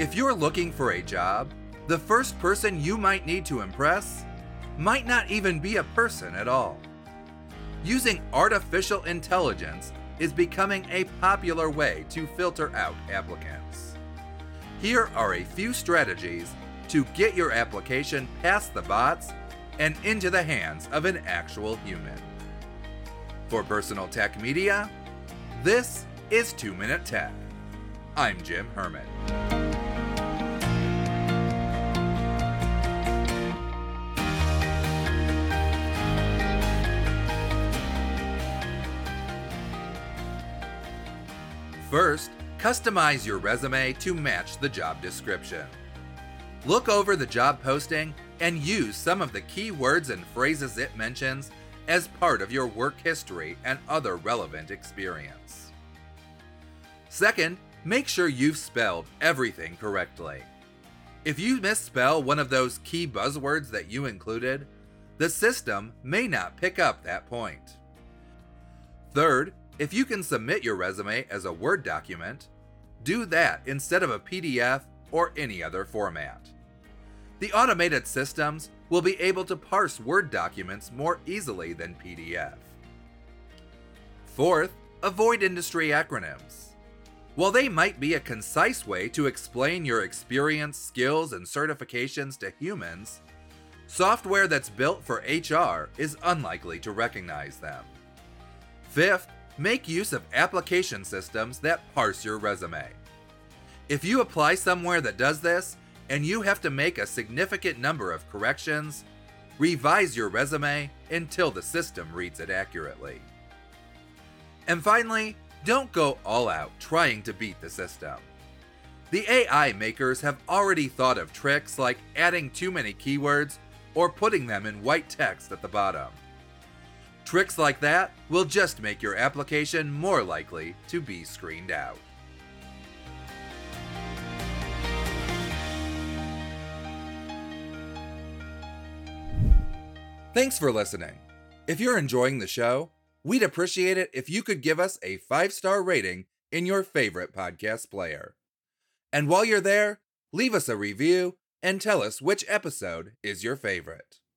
If you're looking for a job, the first person you might need to impress might not even be a person at all. Using artificial intelligence is becoming a popular way to filter out applicants. Here are a few strategies to get your application past the bots and into the hands of an actual human. For Personal Tech Media, this is 2 Minute Tech. I'm Jim Herman. First, customize your resume to match the job description. Look over the job posting and use some of the key words and phrases it mentions as part of your work history and other relevant experience. Second, make sure you've spelled everything correctly. If you misspell one of those key buzzwords that you included, the system may not pick up that point. Third, if you can submit your resume as a Word document, do that instead of a PDF or any other format. The automated systems will be able to parse Word documents more easily than PDF. Fourth, avoid industry acronyms. While they might be a concise way to explain your experience, skills, and certifications to humans, software that's built for HR is unlikely to recognize them. Fifth, make use of application systems that parse your resume. If you apply somewhere that does this, and you have to make a significant number of corrections, revise your resume until the system reads it accurately. And finally, don't go all out trying to beat the system. The AI makers have already thought of tricks like adding too many keywords or putting them in white text at the bottom. Tricks like that will just make your application more likely to be screened out. Thanks for listening. If you're enjoying the show, we'd appreciate it if you could give us a five star rating in your favorite podcast player. And while you're there, leave us a review and tell us which episode is your favorite.